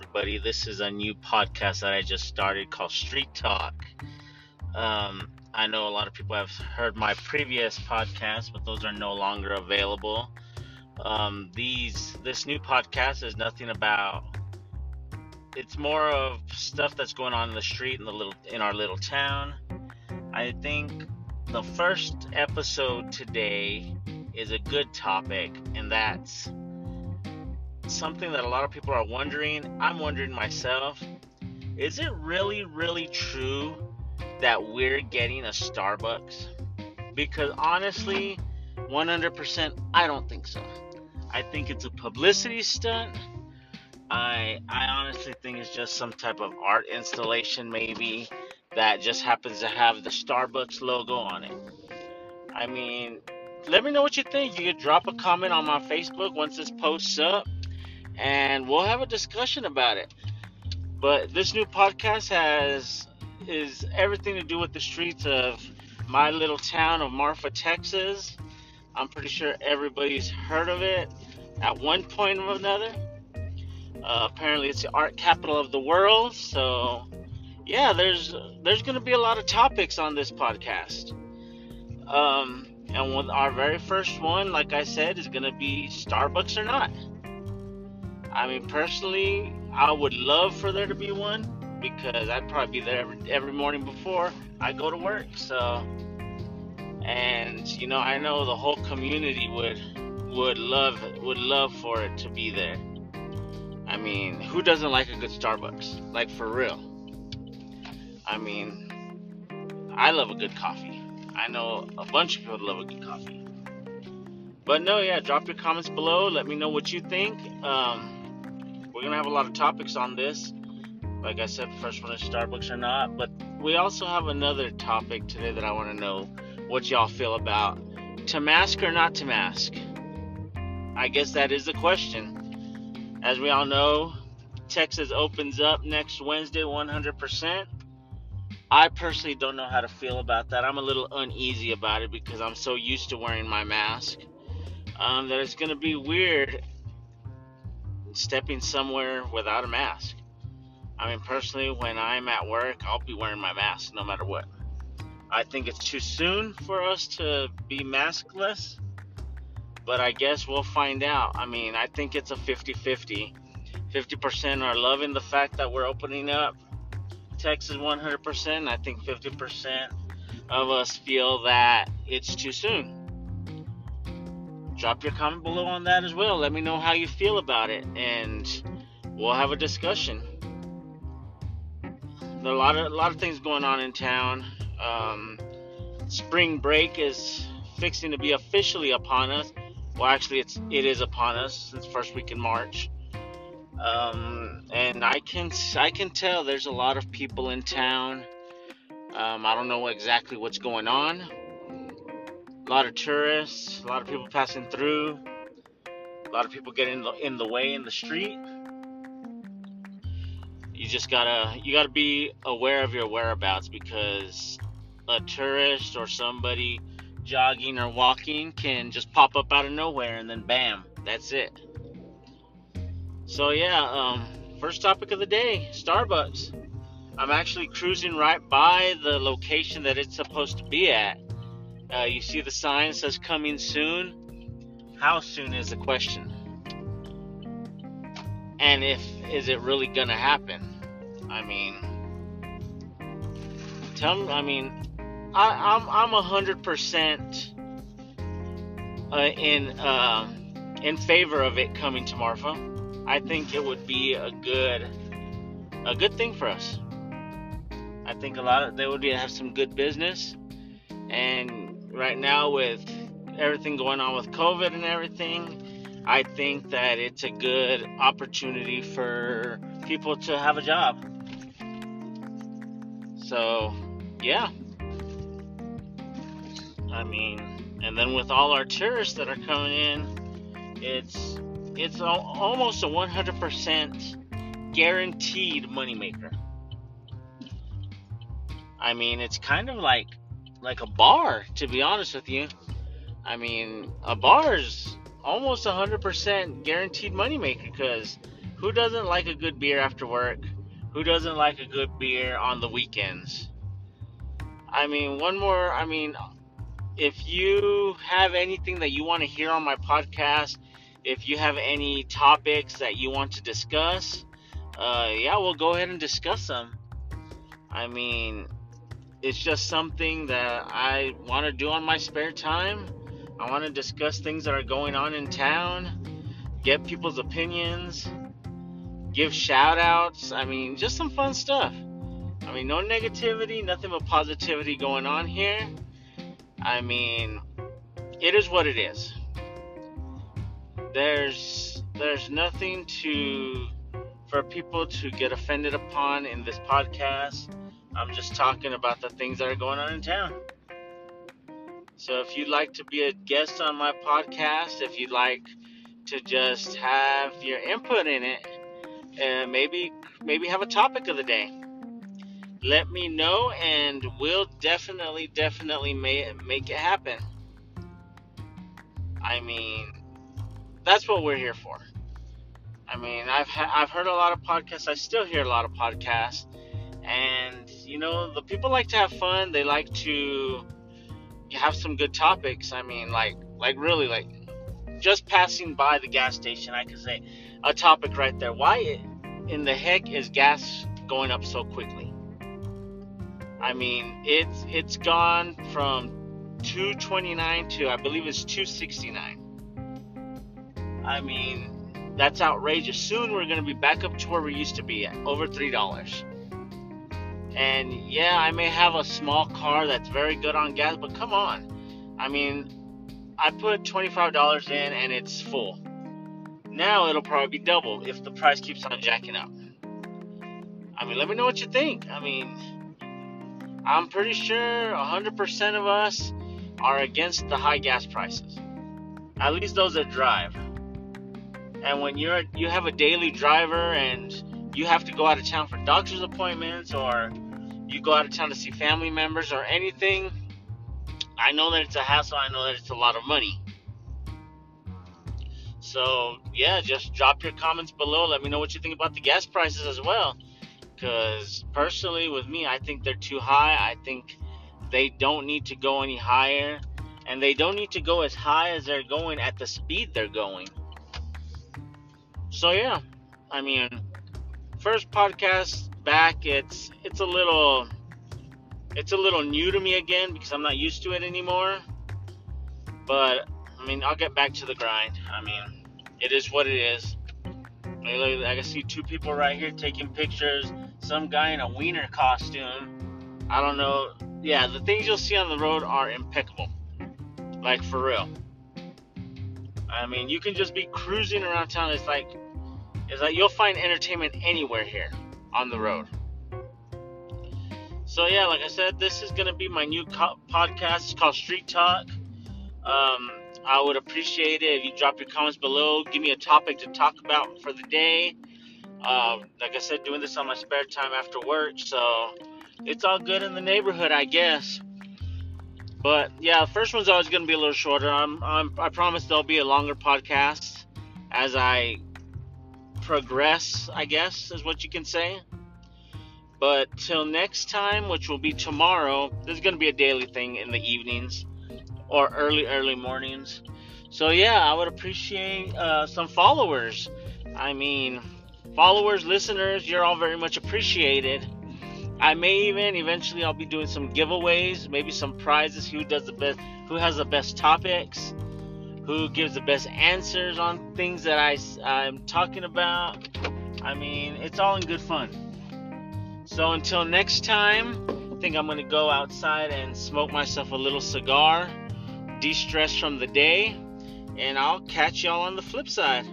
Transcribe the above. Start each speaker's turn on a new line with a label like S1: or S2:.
S1: everybody. This is a new podcast that I just started called Street Talk. Um, I know a lot of people have heard my previous podcast, but those are no longer available. Um, these this new podcast is nothing about. It's more of stuff that's going on in the street in the little in our little town. I think the first episode today is a good topic, and that's something that a lot of people are wondering. I'm wondering myself is it really, really true that we're getting a Starbucks? Because honestly, 100%, I don't think so. I think it's a publicity stunt. I I honestly think it's just some type of art installation maybe that just happens to have the Starbucks logo on it. I mean, let me know what you think. You could drop a comment on my Facebook once this posts up and we'll have a discussion about it. But this new podcast has is everything to do with the streets of my little town of Marfa, Texas. I'm pretty sure everybody's heard of it at one point or another. Uh, apparently, it's the art capital of the world. So, yeah, there's there's going to be a lot of topics on this podcast. Um, and our very first one, like I said, is going to be Starbucks or not. I mean, personally, I would love for there to be one because I'd probably be there every, every morning before I go to work. So, and you know, I know the whole community would would love would love for it to be there. I mean, who doesn't like a good Starbucks? Like for real. I mean, I love a good coffee. I know a bunch of people love a good coffee. But no, yeah, drop your comments below. Let me know what you think. Um, we're gonna have a lot of topics on this. Like I said, first one is Starbucks or not. But we also have another topic today that I want to know what y'all feel about. To mask or not to mask? I guess that is the question. As we all know, Texas opens up next Wednesday 100%. I personally don't know how to feel about that. I'm a little uneasy about it because I'm so used to wearing my mask um, that it's going to be weird stepping somewhere without a mask. I mean, personally, when I'm at work, I'll be wearing my mask no matter what. I think it's too soon for us to be maskless, but I guess we'll find out. I mean, I think it's a 50 50. 50% are loving the fact that we're opening up Texas 100%. I think 50% of us feel that it's too soon drop your comment below on that as well. Let me know how you feel about it, and we'll have a discussion. There are a lot of a lot of things going on in town. Um, spring break is fixing to be officially upon us. Well, actually, it's it is upon us since first week in March. Um, and I can I can tell there's a lot of people in town. Um, I don't know exactly what's going on, a lot of tourists, a lot of people passing through, a lot of people getting in the, in the way in the street. You just gotta you gotta be aware of your whereabouts because a tourist or somebody jogging or walking can just pop up out of nowhere and then bam, that's it. So yeah, um, first topic of the day, Starbucks. I'm actually cruising right by the location that it's supposed to be at uh, you see the sign says coming soon. How soon is the question? And if is it really gonna happen? I mean, tell me. I mean, I, I'm I'm a hundred percent uh, in uh, in favor of it coming to Marfa. I think it would be a good a good thing for us. I think a lot of they would have some good business and right now with everything going on with COVID and everything, I think that it's a good opportunity for people to have a job. So, yeah. I mean, and then with all our tourists that are coming in, it's it's almost a 100% guaranteed moneymaker. I mean, it's kind of like like a bar, to be honest with you. I mean, a bar is almost 100% guaranteed moneymaker because who doesn't like a good beer after work? Who doesn't like a good beer on the weekends? I mean, one more, I mean, if you have anything that you want to hear on my podcast, if you have any topics that you want to discuss, uh, yeah, we'll go ahead and discuss them. I mean, it's just something that I want to do on my spare time. I want to discuss things that are going on in town, get people's opinions, give shout outs. I mean, just some fun stuff. I mean, no negativity, nothing but positivity going on here. I mean, it is what it is. There's there's nothing to for people to get offended upon in this podcast. I'm just talking about the things that are going on in town. So if you'd like to be a guest on my podcast, if you'd like to just have your input in it, and maybe maybe have a topic of the day, let me know, and we'll definitely definitely make make it happen. I mean, that's what we're here for. I mean, I've ha- I've heard a lot of podcasts. I still hear a lot of podcasts, and you know, the people like to have fun. They like to have some good topics. I mean, like like really like just passing by the gas station, I could say a topic right there. Why in the heck is gas going up so quickly? I mean, it's it's gone from 229 to I believe it's 269. I mean, that's outrageous. Soon we're going to be back up to where we used to be at over three dollars. And yeah, I may have a small car that's very good on gas, but come on. I mean, I put $25 in and it's full. Now it'll probably be double if the price keeps on jacking up. I mean, let me know what you think. I mean, I'm pretty sure 100% of us are against the high gas prices. At least those that drive. And when you're you have a daily driver and you have to go out of town for doctor's appointments or you go out of town to see family members or anything, I know that it's a hassle. I know that it's a lot of money. So, yeah, just drop your comments below. Let me know what you think about the gas prices as well. Because personally, with me, I think they're too high. I think they don't need to go any higher. And they don't need to go as high as they're going at the speed they're going. So, yeah, I mean, first podcast back. It's it's a little it's a little new to me again because I'm not used to it anymore. But I mean, I'll get back to the grind. I mean, it is what it is. I can see two people right here taking pictures. Some guy in a wiener costume. I don't know. Yeah, the things you'll see on the road are impeccable. Like for real. I mean, you can just be cruising around town. It's like, it's like you'll find entertainment anywhere here on the road. So yeah, like I said, this is gonna be my new co- podcast. It's called Street Talk. Um, I would appreciate it if you drop your comments below. Give me a topic to talk about for the day. Um, like I said, doing this on my spare time after work, so it's all good in the neighborhood, I guess. But yeah, the first one's always gonna be a little shorter. I'm, I'm I promise there'll be a longer podcast as I progress, I guess, is what you can say. But till next time, which will be tomorrow, this is going to be a daily thing in the evenings or early, early mornings. So, yeah, I would appreciate uh, some followers. I mean, followers, listeners, you're all very much appreciated. I may even eventually I'll be doing some giveaways, maybe some prizes. Who does the best? Who has the best topics? who gives the best answers on things that I, I'm talking about. I mean, it's all in good fun. So until next time, I think I'm going to go outside and smoke myself a little cigar, de stress from the day, and I'll catch y'all on the flip side.